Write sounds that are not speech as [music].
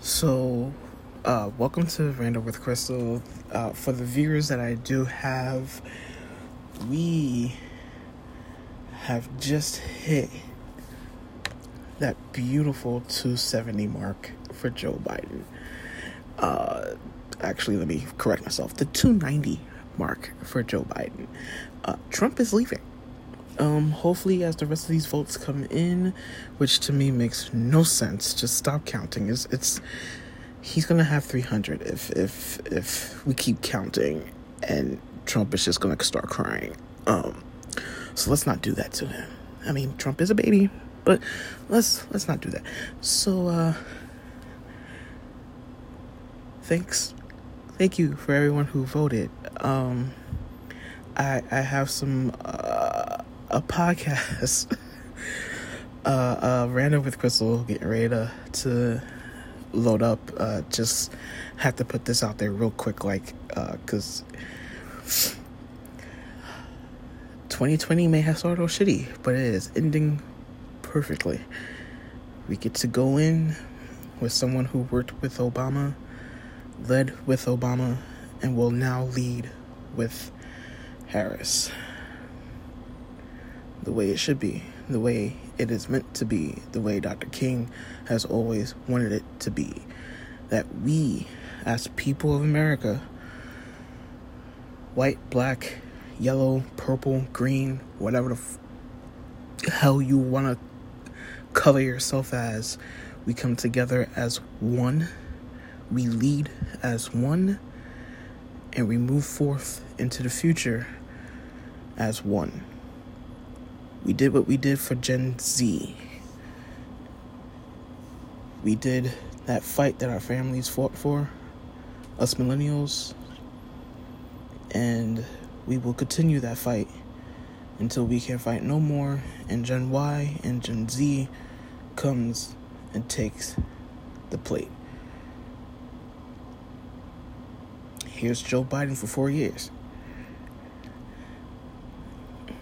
So, uh, welcome to Random with Crystal. Uh, for the viewers that I do have, we have just hit that beautiful 270 mark for Joe Biden. Uh, actually, let me correct myself the 290 mark for Joe Biden. Uh, Trump is leaving. Um, hopefully, as the rest of these votes come in, which to me makes no sense, just stop counting. It's, it's he's gonna have 300 if if if we keep counting, and Trump is just gonna start crying. Um, so let's not do that to him. I mean, Trump is a baby, but let's let's not do that. So, uh, thanks, thank you for everyone who voted. Um, I I have some. Uh, a podcast. [laughs] uh, uh, random with Crystal getting ready to, to load up. Uh, just have to put this out there real quick, like, uh, cause 2020 may have started off shitty, but it is ending perfectly. We get to go in with someone who worked with Obama, led with Obama, and will now lead with Harris the way it should be, the way it is meant to be, the way Dr. King has always wanted it to be. That we, as people of America, white, black, yellow, purple, green, whatever the f- hell you want to color yourself as, we come together as one, we lead as one, and we move forth into the future as one. We did what we did for Gen Z. We did that fight that our families fought for, us millennials, and we will continue that fight until we can fight no more and Gen Y and Gen Z comes and takes the plate. Here's Joe Biden for four years.